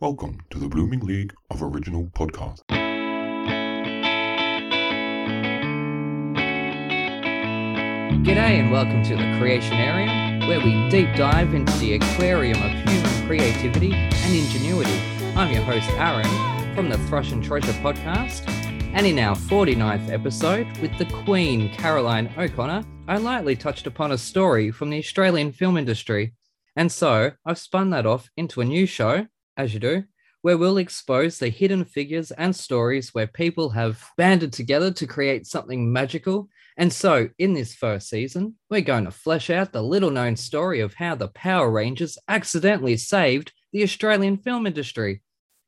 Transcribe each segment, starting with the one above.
Welcome to the Blooming League of Original Podcast. G'day and welcome to the Creationarium, where we deep dive into the aquarium of human creativity and ingenuity. I'm your host, Aaron, from the Thrash and Treasure podcast. And in our 49th episode with the Queen, Caroline O'Connor, I lightly touched upon a story from the Australian film industry. And so I've spun that off into a new show, as you do, where we'll expose the hidden figures and stories where people have banded together to create something magical and so, in this first season, we're going to flesh out the little known story of how the Power Rangers accidentally saved the Australian film industry.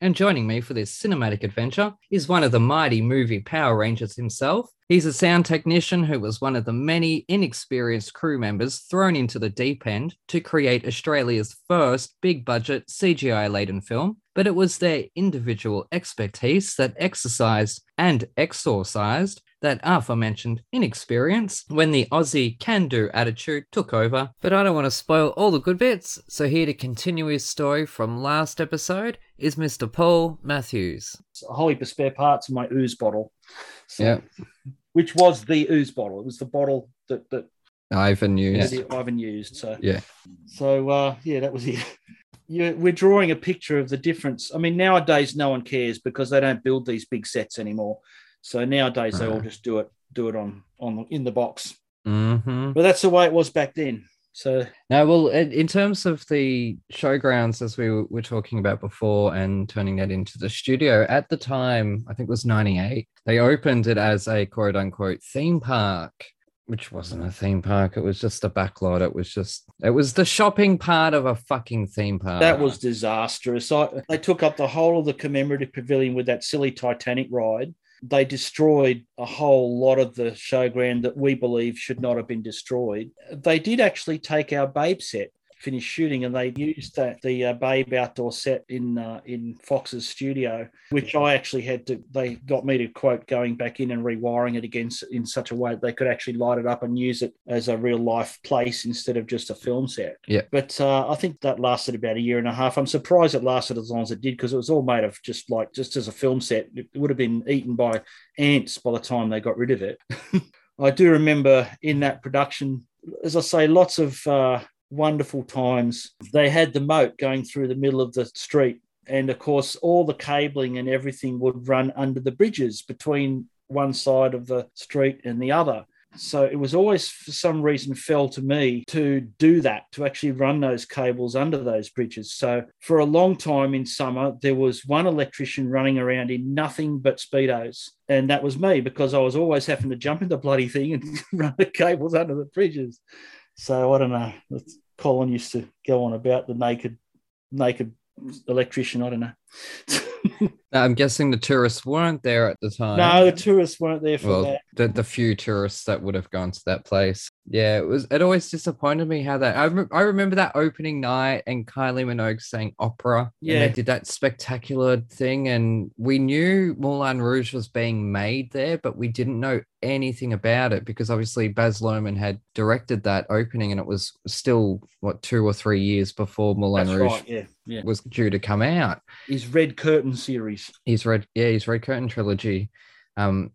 And joining me for this cinematic adventure is one of the mighty movie Power Rangers himself. He's a sound technician who was one of the many inexperienced crew members thrown into the deep end to create Australia's first big budget CGI laden film. But it was their individual expertise that exercised and exorcised that aforementioned inexperience when the Aussie can do attitude took over. But I don't want to spoil all the good bits, so here to continue his story from last episode is Mr. Paul Matthews. a whole heap of spare parts in my ooze bottle. So, Yeah. Which was the ooze bottle. It was the bottle that, that Ivan used. that Ivan used. So Yeah. So uh, yeah, that was it. You, we're drawing a picture of the difference. I mean, nowadays no one cares because they don't build these big sets anymore. So nowadays they all just do it, do it on on in the box. Mm-hmm. But that's the way it was back then. So Now, well, in terms of the showgrounds, as we were were talking about before, and turning that into the studio, at the time, I think it was 98, they opened it as a quote unquote theme park, which wasn't a theme park. It was just a backlot. It was just, it was the shopping part of a fucking theme park. that was disastrous. I, they took up the whole of the commemorative pavilion with that silly Titanic ride. They destroyed a whole lot of the showground that we believe should not have been destroyed. They did actually take our Babe set, finished shooting, and they used that the uh, Babe outdoor set in uh, in Fox's studio, which I actually had to. They got me to quote going back in and rewiring it again in such a way that they could actually light it up and use it as a real life place instead of just a film set. Yeah. But uh, I think that lasted about a year and a half. I'm surprised it lasted as long as it did because it was all made of just like just as a film set. It would have been eaten by ants by the time they got rid of it. I do remember in that production, as I say, lots of uh, wonderful times. They had the moat going through the middle of the street. And of course, all the cabling and everything would run under the bridges between one side of the street and the other. So it was always, for some reason, fell to me to do that, to actually run those cables under those bridges. So for a long time in summer, there was one electrician running around in nothing but Speedos. And that was me because I was always having to jump in the bloody thing and run the cables under the bridges. So I don't know. Colin used to go on about the naked, naked electrician. I don't know. I'm guessing the tourists weren't there at the time. no, the tourists weren't there for well, that. the, the few tourists that would have gone to that place. Yeah, it was. It always disappointed me how that. I, rem- I remember that opening night and Kylie Minogue sang opera. and Yeah. they did that spectacular thing, and we knew Moulin Rouge was being made there, but we didn't know anything about it because obviously Baz Luhrmann had directed that opening, and it was still what two or three years before Moulin That's Rouge right. Yeah, yeah. was due to come out His Red Curtain series. he's red yeah he's read curtain trilogy um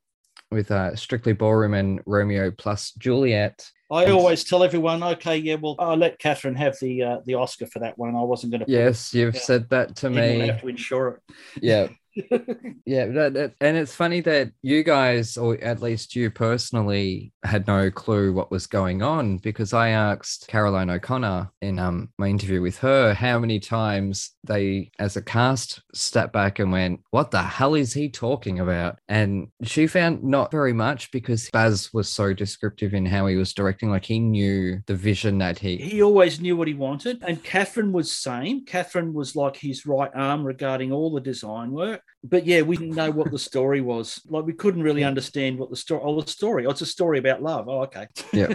with uh strictly ballroom and romeo plus juliet I And- always tell everyone, okay, yeah, well, I'll let Catherine have the uh, the Oscar for that one. I wasn't going to. yes you've said that to me. me have to insure it. yeah that, that- and it's funny that you guys or at least you personally had no clue what was going on because i asked caroline o'connor in um my interview with her how many times they as a cast stepped back and went what the hell is he talking about and she found not very much because baz was so descriptive in how he was directing like he knew the vision that he he always knew what he wanted, and Catherine was same. Catherine was like his right arm regarding all the design work. But yeah, we didn't know what the story was. Like we couldn't really understand what the story. Oh, the story. Oh, it's a story about love. Oh, okay. Yeah.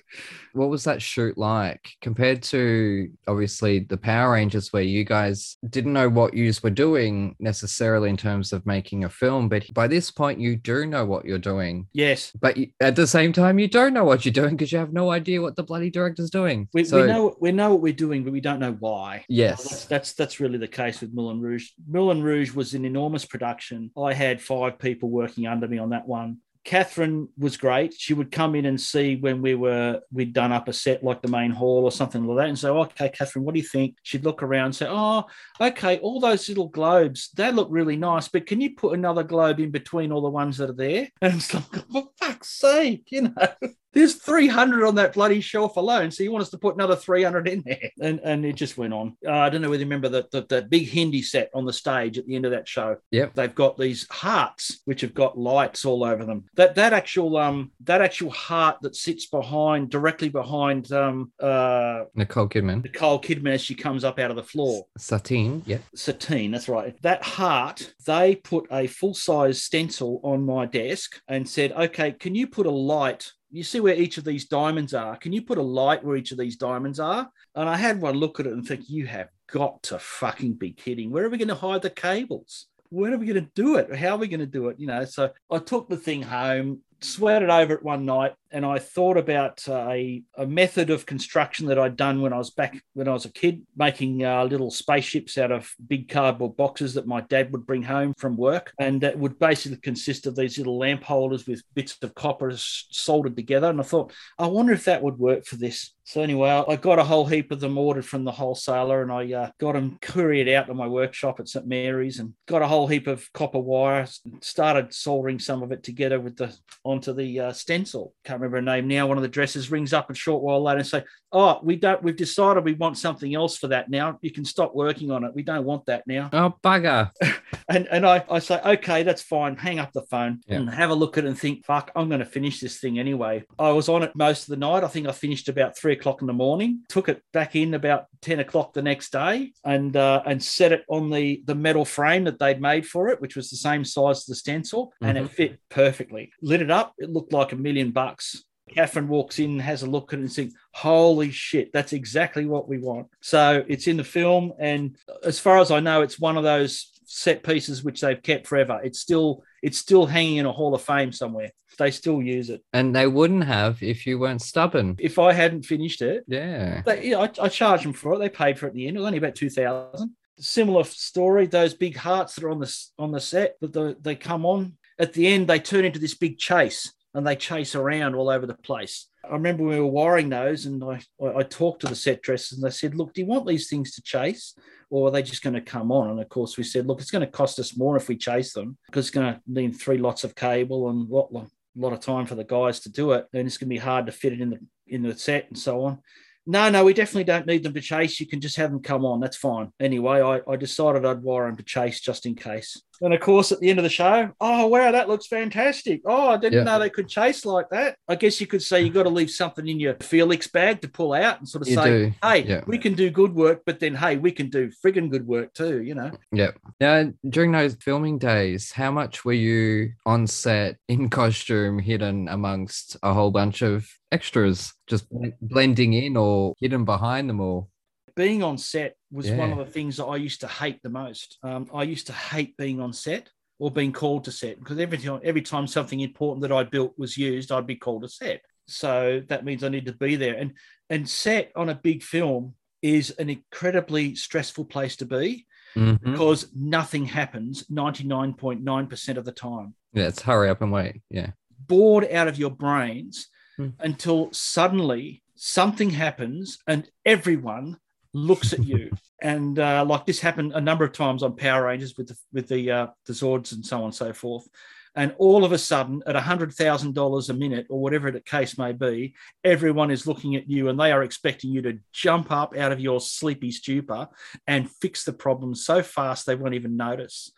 what was that shoot like compared to obviously the Power Rangers, where you guys didn't know what you were doing necessarily in terms of making a film, but by this point you do know what you're doing. yes, But you, at the same time, you don't know what you're doing because you have no idea what the bloody director's doing. we, so, we know we know what we're doing, but we don't know why. Yes. That's, that's that's really the case with Moulin Rouge. Moulin Rouge was an enormous production. I had five people working under me on that one. Catherine was great. She would come in and see when we were we'd done up a set like the main hall or something like that, and say, "Okay, Catherine, what do you think?" She'd look around and say, "Oh, okay, all those little globes they look really nice, but can you put another globe in between all the ones that are there?" And it's like, "For fuck's sake, you know." There's 300 on that bloody shelf alone. So you want us to put another 300 in there? And and it just went on. Uh, I don't know whether you remember that the, the big Hindi set on the stage at the end of that show. Yep. They've got these hearts which have got lights all over them. That that actual um that actual heart that sits behind directly behind um uh Nicole Kidman, Nicole Kidman as she comes up out of the floor. Satine, yeah. Satine, that's right. That heart, they put a full size stencil on my desk and said, okay, can you put a light? You see where each of these diamonds are? Can you put a light where each of these diamonds are? And I had one look at it and think, you have got to fucking be kidding. Where are we going to hide the cables? When are we going to do it? How are we going to do it? You know, so I took the thing home, sweated over it one night, and I thought about uh, a, a method of construction that I'd done when I was back when I was a kid, making uh, little spaceships out of big cardboard boxes that my dad would bring home from work, and that would basically consist of these little lamp holders with bits of copper soldered together. And I thought, I wonder if that would work for this. So anyway, I got a whole heap of them ordered from the wholesaler, and I uh, got them couriered out to my workshop at St Mary's, and got a whole heap of copper wire. Started soldering some of it together with the onto the uh, stencil. Can't remember her name now. One of the dressers rings up a short while later and say, "Oh, we don't. We've decided we want something else for that now. You can stop working on it. We don't want that now." Oh, bugger. And and I, I say, okay, that's fine. Hang up the phone Yeah. and have a look at it and think, fuck, I'm going to finish this thing anyway. I was on it most of the night. I think I finished about three o'clock in the morning. Took it back in about ten o'clock the next day, and uh, and set it on the the metal frame that they'd made for it, which was the same size as the stencil, and it fit perfectly. Lit it up. It looked like a million bucks. Catherine walks in, has a look at it, and thinks, "Holy shit, that's exactly what we want." So it's in the film, and as far as I know, it's one of those set pieces which they've kept forever. It's still it's still hanging in a Hall of Fame somewhere. They still use it. And they wouldn't have if you weren't stubborn. If I hadn't finished it, Yeah. they, you know, I, I charged them for it. They paid for it at the end. It was only about two thousand. Similar story. Those big hearts that are on the on the set that the, they come on at the end, they turn into this big chase and they chase around all over the place. I remember we were wiring those, and I, I talked to the set dressers, and they said, "Look, do you want these things to chase, or are they just going to come on?" And of course, we said, "Look, it's going to cost us more if we chase them because it's going to need three lots of cable and a lot, lot, lot of time for the guys to do it, and it's going to be hard to fit it in the in the set and so on." No, no, we definitely don't need them to chase. You can just have them come on. That's fine. Anyway, I, I decided I'd wire them to chase just in case. And of course, at the end of the show, oh, wow, that looks fantastic. Oh, I didn't Yeah. know they could chase like that. I guess you could say you got to leave something in your Felix bag to pull out and sort of You say, do. hey, Yeah. we can do good work, but then, hey, we can do friggin' good work too, you know? Yeah. Now, during those filming days, how much were you on set in costume, hidden amongst a whole bunch of extras, just blending in or hidden behind them all? Being on set was one of the things that I used to hate the most. Um, I used to hate being on set or being called to set because every time, every time something important that I built was used, I'd be called to set. So that means I need to be there. And and set on a big film is an incredibly stressful place to be Mhm. because nothing happens 99.9% of the time. Yeah, it's hurry up and wait. Yeah. Bored out of your brains Hmm. until suddenly something happens and everyone looks at you. and uh, like this happened a number of times on Power Rangers with the with the uh, the Zords and so on and so forth. And all of a sudden, at hundred thousand dollars a minute or whatever the case may be, everyone is looking at you and they are expecting you to jump up out of your sleepy stupor and fix the problem so fast they won't even notice.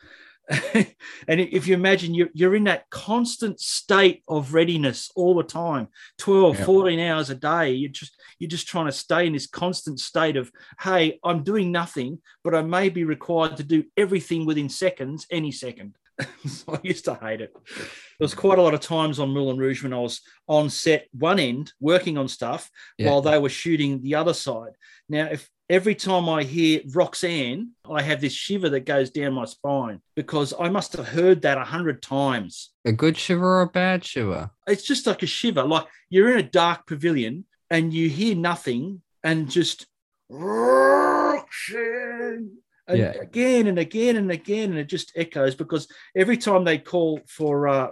and if you imagine you're, you're in that constant state of readiness all the time 12 Yeah. 14 hours a day you're just you're just trying to stay in this constant state of hey i'm doing nothing but i may be required to do everything within seconds any second so i used to hate it there was quite a lot of times on moulin rouge when i was on set one end working on stuff Yeah. while they were shooting the other side now if every time I hear Roxanne, I have this shiver that goes down my spine because I must have heard that a hundred times. A good shiver or a bad shiver? It's just like a shiver. Like you're in a dark pavilion and you hear nothing and just Roxanne. And Yeah. again and again and again, and it just echoes because every time they call for uh,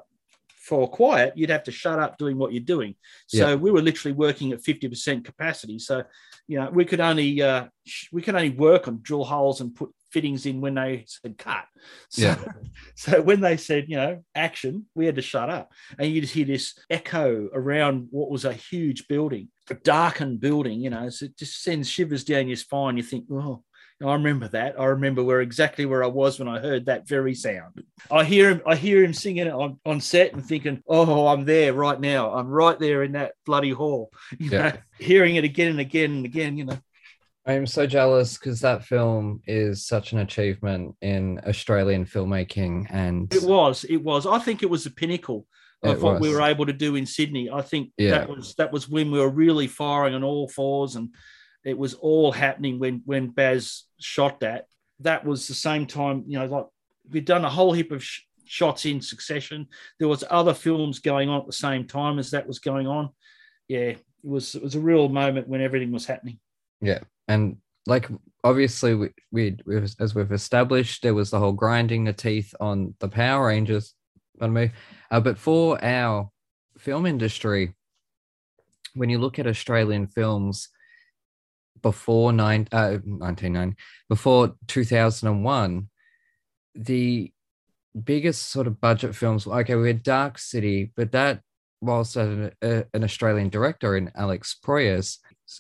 for quiet, you'd have to shut up doing what you're doing. So Yeah. we were literally working at 50% capacity. So, you know, we could only uh, we could only work on drill holes and put fittings in when they said cut. So, Yeah. so when they said, you know, action, we had to shut up. And you just hear this echo around what was a huge building, a darkened building, you know, so it just sends shivers down your spine. You think, oh, I remember that. I remember where exactly where I was when I heard that very sound. I hear him. I hear him singing it on, on set and thinking, "Oh, I'm there right now. I'm right there in that bloody hall." You Yeah. know, hearing it again and again and again. You know, I am so jealous because that film is such an achievement in Australian filmmaking, and it was. It was. I think it was the pinnacle of It what we were able to do in Sydney. I think Yeah. that was that was when we were really firing on all fours, and it was all happening when when Baz shot that. That was the same time. You know, like we'd done a whole heap of sh- shots in succession. There was other films going on at the same time as that was going on. Yeah, it was it was a real moment when everything was happening. Yeah, and like obviously we, we as we've established there was the whole grinding the teeth on the power rangers pardon me uh, but for our film industry when you look at australian films before nine, uh, 1990 before 2001 the biggest sort of budget films okay we had dark city but that whilst an, a, an australian director in alex proyas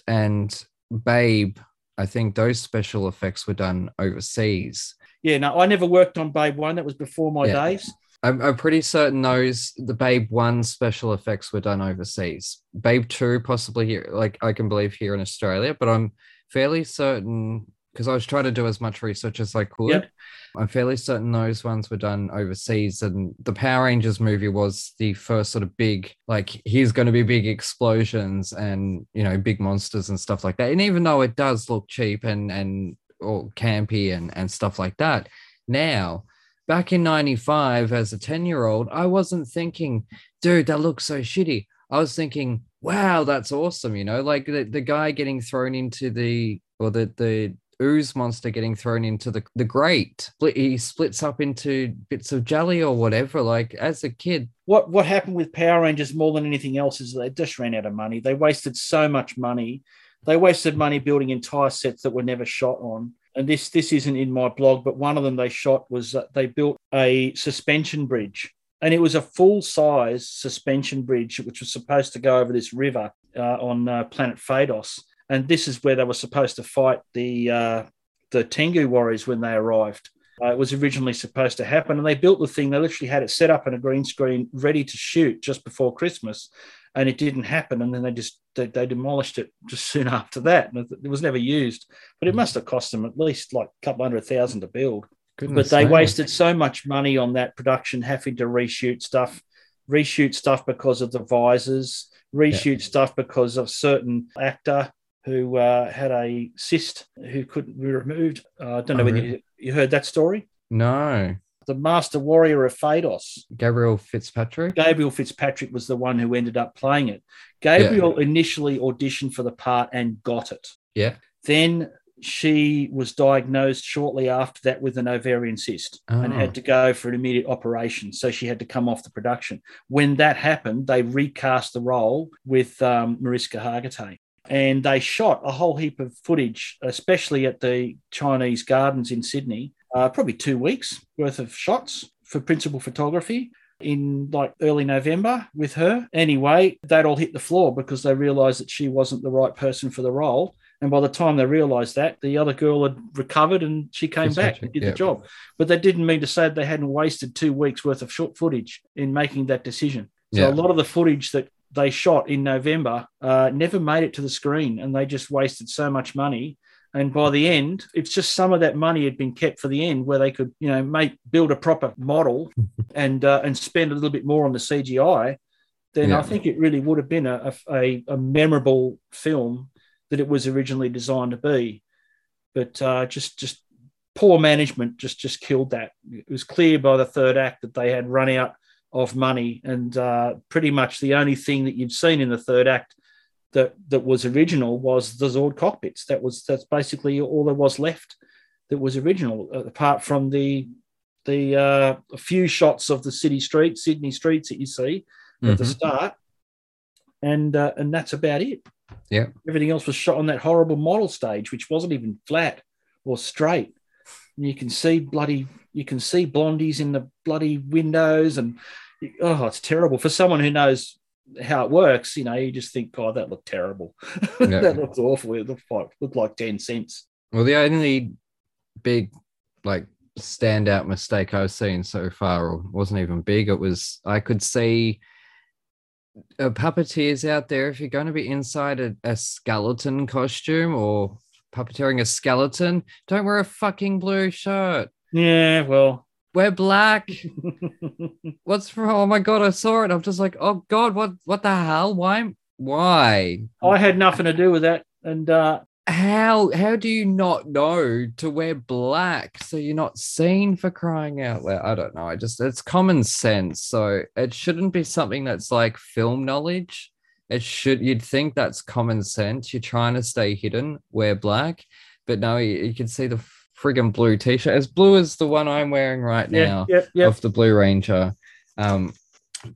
and Babe, I think those special effects were done overseas. Yeah, no, I never worked on Babe One. That was before my Yeah. days. I'm, I'm pretty certain those the Babe one special effects were done overseas. Babe two possibly here, like I can believe here in Australia, but I'm fairly certain because I was trying to do as much research as I could. Yep. I'm fairly certain those ones were done overseas, and the Power Rangers movie was the first sort of big, like here's going to be big explosions and you know big monsters and stuff like that. And even though it does look cheap and and or campy and and stuff like that, now back in 95 as a 10 year old i wasn't thinking dude that looks so shitty i was thinking wow that's awesome you know like the, the guy getting thrown into the or the the ooze monster getting thrown into the the grate he splits up into bits of jelly or whatever like as a kid what what happened with Power Rangers more than anything else is they just ran out of money. They wasted so much money. They wasted money building entire sets that were never shot on. And this this isn't in my blog, but one of them they shot was uh, they built a suspension bridge, and it was a full size suspension bridge which was supposed to go over this river uh, on uh, planet Phaedos. And this is where they were supposed to fight the uh, the Tengu warriors when they arrived. Uh, it was originally supposed to happen, and they built the thing. They literally had it set up in a green screen, ready to shoot just before Christmas, and it didn't happen. And then they just they, they demolished it just soon after that, and it, it was never used. But it must have cost them at least like a couple hundred thousand to build. But they wasted so much money on that production, having to reshoot stuff, reshoot stuff because of the visors, reshoot stuff because of certain actor who uh, had a cyst who couldn't be removed. Uh, I don't know Oh, whether really? you, you heard that story. no The Master Warrior of Phaedos, gabrielle fitzpatrick Gabrielle Fitzpatrick, was the one who ended up playing it. Gabrielle initially auditioned for the part and got it. yeah Then she was diagnosed shortly after that with an ovarian cyst and Oh. had to go for an immediate operation. So she had to come off the production. When that happened, they recast the role with um, Mariska Hargitay. And they shot a whole heap of footage, especially at the Chinese Gardens in Sydney, uh, probably two weeks worth of shots for principal photography in like early November with her. Anyway, that all hit the floor because they realized that she wasn't the right person for the role And by the time they realised that, the other girl had recovered and she came She's back and did yeah. the job. But that didn't mean to say they hadn't wasted two weeks worth of short footage in making that decision. So Yeah. a lot of the footage that they shot in November uh, never made it to the screen, and they just wasted so much money. And by the end, it's just some of that money had been kept for the end, where they could, you know, make build a proper model and uh, and spend a little bit more on the CGI. Then Yeah. I think it really would have been a, a, a memorable film that it was originally designed to be. But uh, just just poor management just just killed that. It was clear by the third act that they had run out of money, and uh, pretty much the only thing that you've seen in the third act that that was original was the Zord cockpits. That was that's basically all there was left that was original, uh, apart from the the uh, a few shots of the city streets, Sydney streets that you see at the Mhm. start, and uh, and that's about it. Yeah. everything else was shot on that horrible model stage, which wasn't even flat or straight. And you can see bloody, you can see blondies in the bloody windows, and oh, it's terrible for someone who knows how it works. You know, you just think, God, that looked terrible. Yeah. that looks awful. It looked like looked like ten cents. Well, the only big like standout mistake I've seen so far, or wasn't even big, it was I could see uh, puppeteers out there. If you're going to be inside a, a skeleton costume or puppeteering a skeleton, don't wear a fucking blue shirt. Yeah, well, Wear black. What's wrong? Oh my god, I saw it. I'm just like, oh god, what what the hell? Why? Why? I had nothing to do with that, and uh, how how do you not know to wear black so you're not seen for crying out loud i don't know i just it's common sense so it shouldn't be something that's like film knowledge it should you'd think that's common sense you're trying to stay hidden wear black but no you, you can see the friggin blue t-shirt as blue as the one i'm wearing right yeah, now yep, yep. of the Blue Ranger. Um,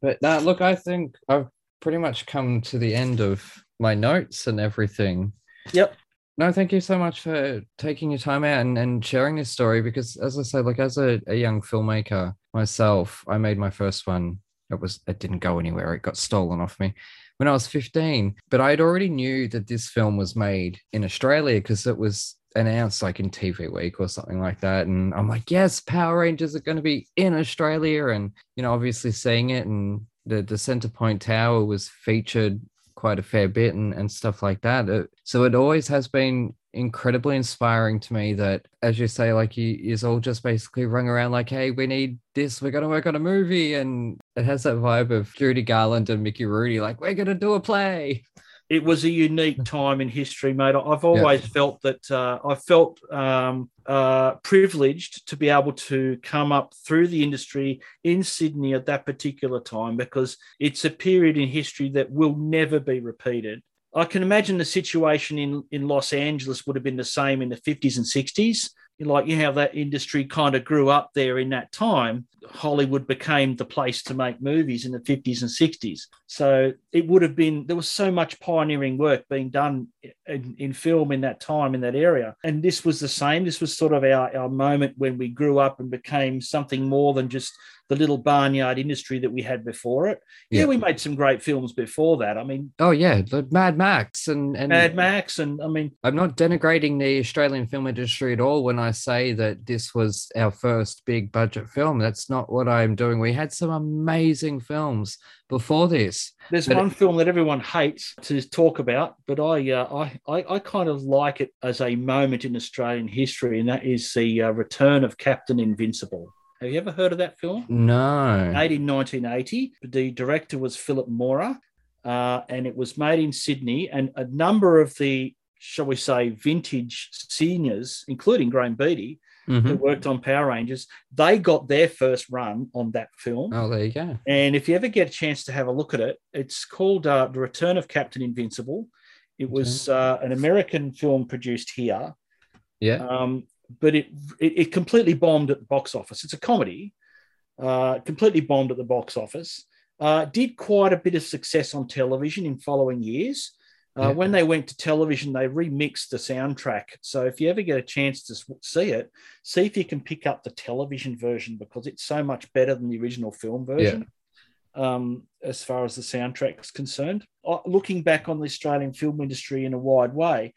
but now, look, I think I've pretty much come to the end of my notes and everything. Yep. No, thank you so much for taking your time out and, and sharing this story because, as I said, like as a, a young filmmaker myself, I made my first one. It was it didn't go anywhere. It got stolen off me when I was 15. But I had already knew that this film was made in Australia because it was announced like in TV Week or something like that. And I'm like, yes, Power Rangers are going to be in Australia. And, you know, obviously seeing it and the, the Centrepoint Tower was featured quite a fair bit and, and stuff like that. It- so it always has been incredibly inspiring to me that, as you say, like you is all just basically rung around like, hey, we need this, we're gonna work on a movie. And it has that vibe of Judy Garland and Mickey Rooney, like, we're gonna do a play. it was a unique time in history, mate. I've always felt that uh, I felt um, uh, privileged to be able to come up through the industry in Sydney at that particular time because it's a period in history that will never be repeated. I can imagine the situation in, in Los Angeles would have been the same in the 50s and 60s. Like, you how that industry kind of grew up there in that time. Hollywood became the place to make movies in the 50s and 60s. So it would have been, there was so much pioneering work being done in, in film in that time, in that area. And this was the same. This was sort of our, our moment when we grew up and became something more than just the little barnyard industry that we had before it. Yeah, Yeah. we made some great films before that. I mean, Oh yeah, the Mad Max and and Mad Max, and I mean, I'm not denigrating the Australian film industry at all when I say that this was our first big budget film. That's not what I'm doing. We had some amazing films before this. There's But- one film that everyone hates to talk about, but I, uh, I, I, I kind of like it as a moment in Australian history, and that is the uh, return of Captain Invincible. Have you ever heard of that film? No. Made in 1980. The director was Philippe Mora, uh, and it was made in Sydney. And a number of the, shall we say, vintage seniors, including Graham Beatty, who Mhm. worked on Power Rangers, they got their first run on that film. Oh, there you go. And if you ever get a chance to have a look at it, it's called uh, The Return of Captain Invincible. It was uh, an American film produced here, Yeah. um, but it, it it completely bombed at the box office. It's a comedy, uh, completely bombed at the box office. Uh, did quite a bit of success on television in following years. Uh, Yeah. When they went to television, they remixed the soundtrack. So if you ever get a chance to see it, see if you can pick up the television version because it's so much better than the original film version. Um, as far as the soundtrack is concerned, Uh, looking back on the Australian film industry in a wide way,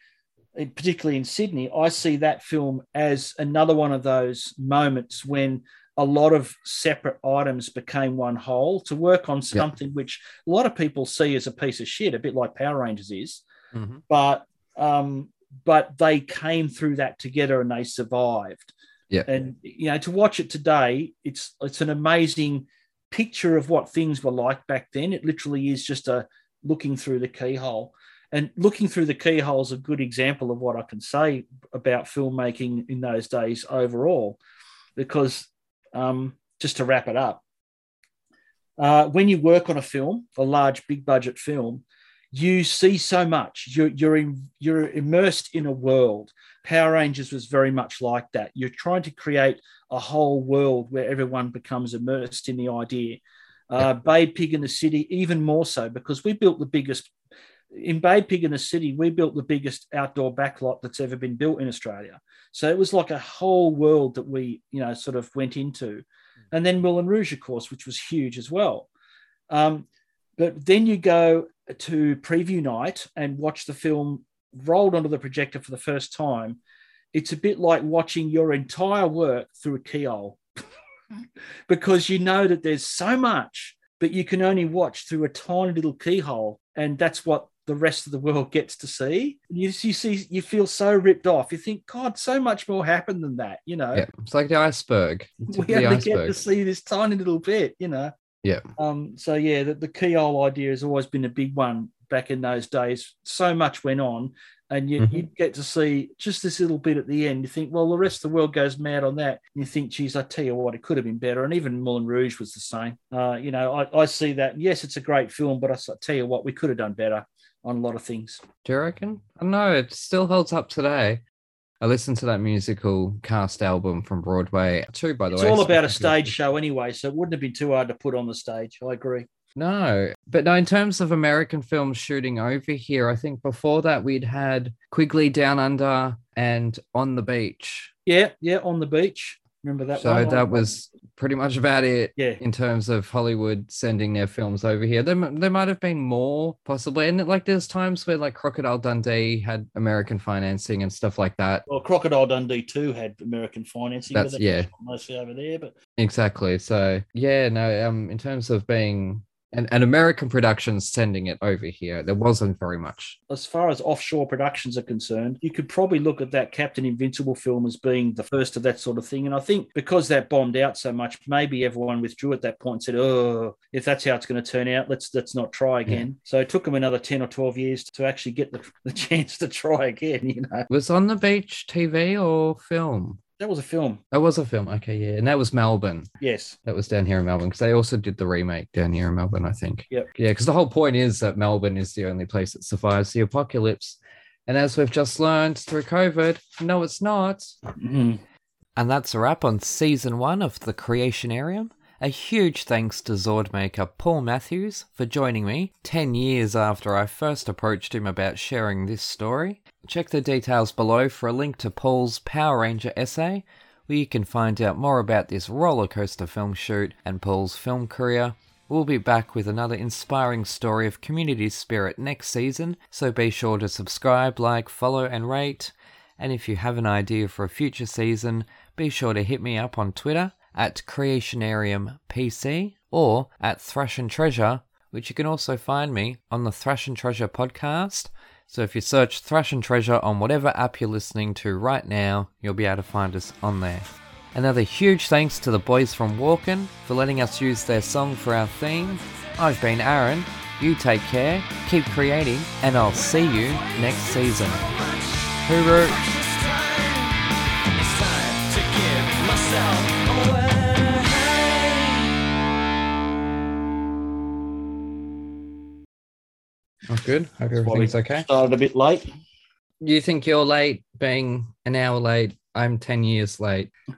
particularly in Sydney, I see that film as another one of those moments when a lot of separate items became one whole to work on something yeah. which a lot of people see as a piece of shit, a bit like Power Rangers is. Mm-hmm. But um, but they came through that together and they survived. Yeah. And you know, to watch it today, it's it's an amazing picture of what things were like back then. It literally is just a looking through the keyhole. And looking through the keyhole is a good example of what I can say about filmmaking in those days overall, because um, just to wrap it up, uh, when you work on a film, a large, big budget film, you see so much. You're you're in, you're immersed in a world. Power Rangers was very much like that. You're trying to create a whole world where everyone becomes immersed in the idea. Uh, Babe Pig in the City, even more so, because we built the biggest in Babe Pig in the City. We built the biggest outdoor backlot that's ever been built in Australia. So it was like a whole world that we, you know, sort of went into. And then Moulin Rouge, of course, which was huge as well. Um, but then you go to preview night and watch the film rolled onto the projector for the first time. It's a bit like watching your entire work through a keyhole because you know that there's so much, but you can only watch through a tiny little keyhole. And that's what the rest of the world gets to see. You, you see, you feel so ripped off. You think, God, so much more happened than that. You know, yeah, it's like the iceberg. It's we only iceberg. get to see this tiny little bit. You know. Yeah. Um. So yeah, the, the keyhole idea has always been a big one back in those days. So much went on, and you, mm-hmm. you get to see just this little bit at the end. You think, well, the rest of the world goes mad on that. And you think, geez, I tell you what, it could have been better. And even Moulin Rouge was the same. Uh, you know, I, I see that. Yes, it's a great film, but I tell you what, we could have done better on a lot of things. Do you reckon? I don't know. It still holds up today. I listened to that musical cast album from Broadway too, by the it's way. It's all about a stage show anyway, so it wouldn't have been too hard to put on the stage. I agree. No, but no, in terms of American films shooting over here, I think before that we'd had Quigley Down Under and On the Beach. Yeah, yeah, On the Beach. Remember that so one? that was pretty much about it yeah. in terms of Hollywood sending their films over here. There, there might have been more possibly. And like there's times where like Crocodile Dundee had American financing and stuff like that. Well, Crocodile Dundee too had American financing. That's yeah. Mostly over there, but exactly. So yeah, no, um in terms of being and, and American productions sending it over here. There wasn't very much. As far as offshore productions are concerned, you could probably look at that Captain Invincible film as being the first of that sort of thing. And I think because that bombed out so much, maybe everyone withdrew at that point and said, "Oh, if that's how it's going to turn out, let's let's not try again." Yeah. So it took them another ten or twelve years to actually get the, the chance to try again. You know, was on the beach TV or film? That was a film. That was a film. Okay, yeah, and that was Melbourne. Yes, that was down here in Melbourne because they also did the remake down here in Melbourne. I think. Yep. Yeah, because the whole point is that Melbourne is the only place that survives the apocalypse, and as we've just learned through COVID, no, it's not. Mm-hmm. And that's a wrap on season one of the Creationarium. A huge thanks to Zordmaker Paul Matthews for joining me 10 years after I first approached him about sharing this story. Check the details below for a link to Paul's Power Ranger essay, where you can find out more about this rollercoaster film shoot and Paul's film career. We'll be back with another inspiring story of community spirit next season, so be sure to subscribe, like, follow, and rate. And if you have an idea for a future season, be sure to hit me up on Twitter at Creationarium PC or at Thrash and Treasure, which you can also find me on the Thrash and Treasure podcast. So if you search Thrash and Treasure on whatever app you're listening to right now, you'll be able to find us on there. Another huge thanks to the boys from Walken for letting us use their song for our theme. I've been Aaron. You take care, keep creating, and I'll see you next season. Hooroo! Oh, good. Hope everything's okay. Started a bit late. You think you're late being an hour late? I'm 10 years late.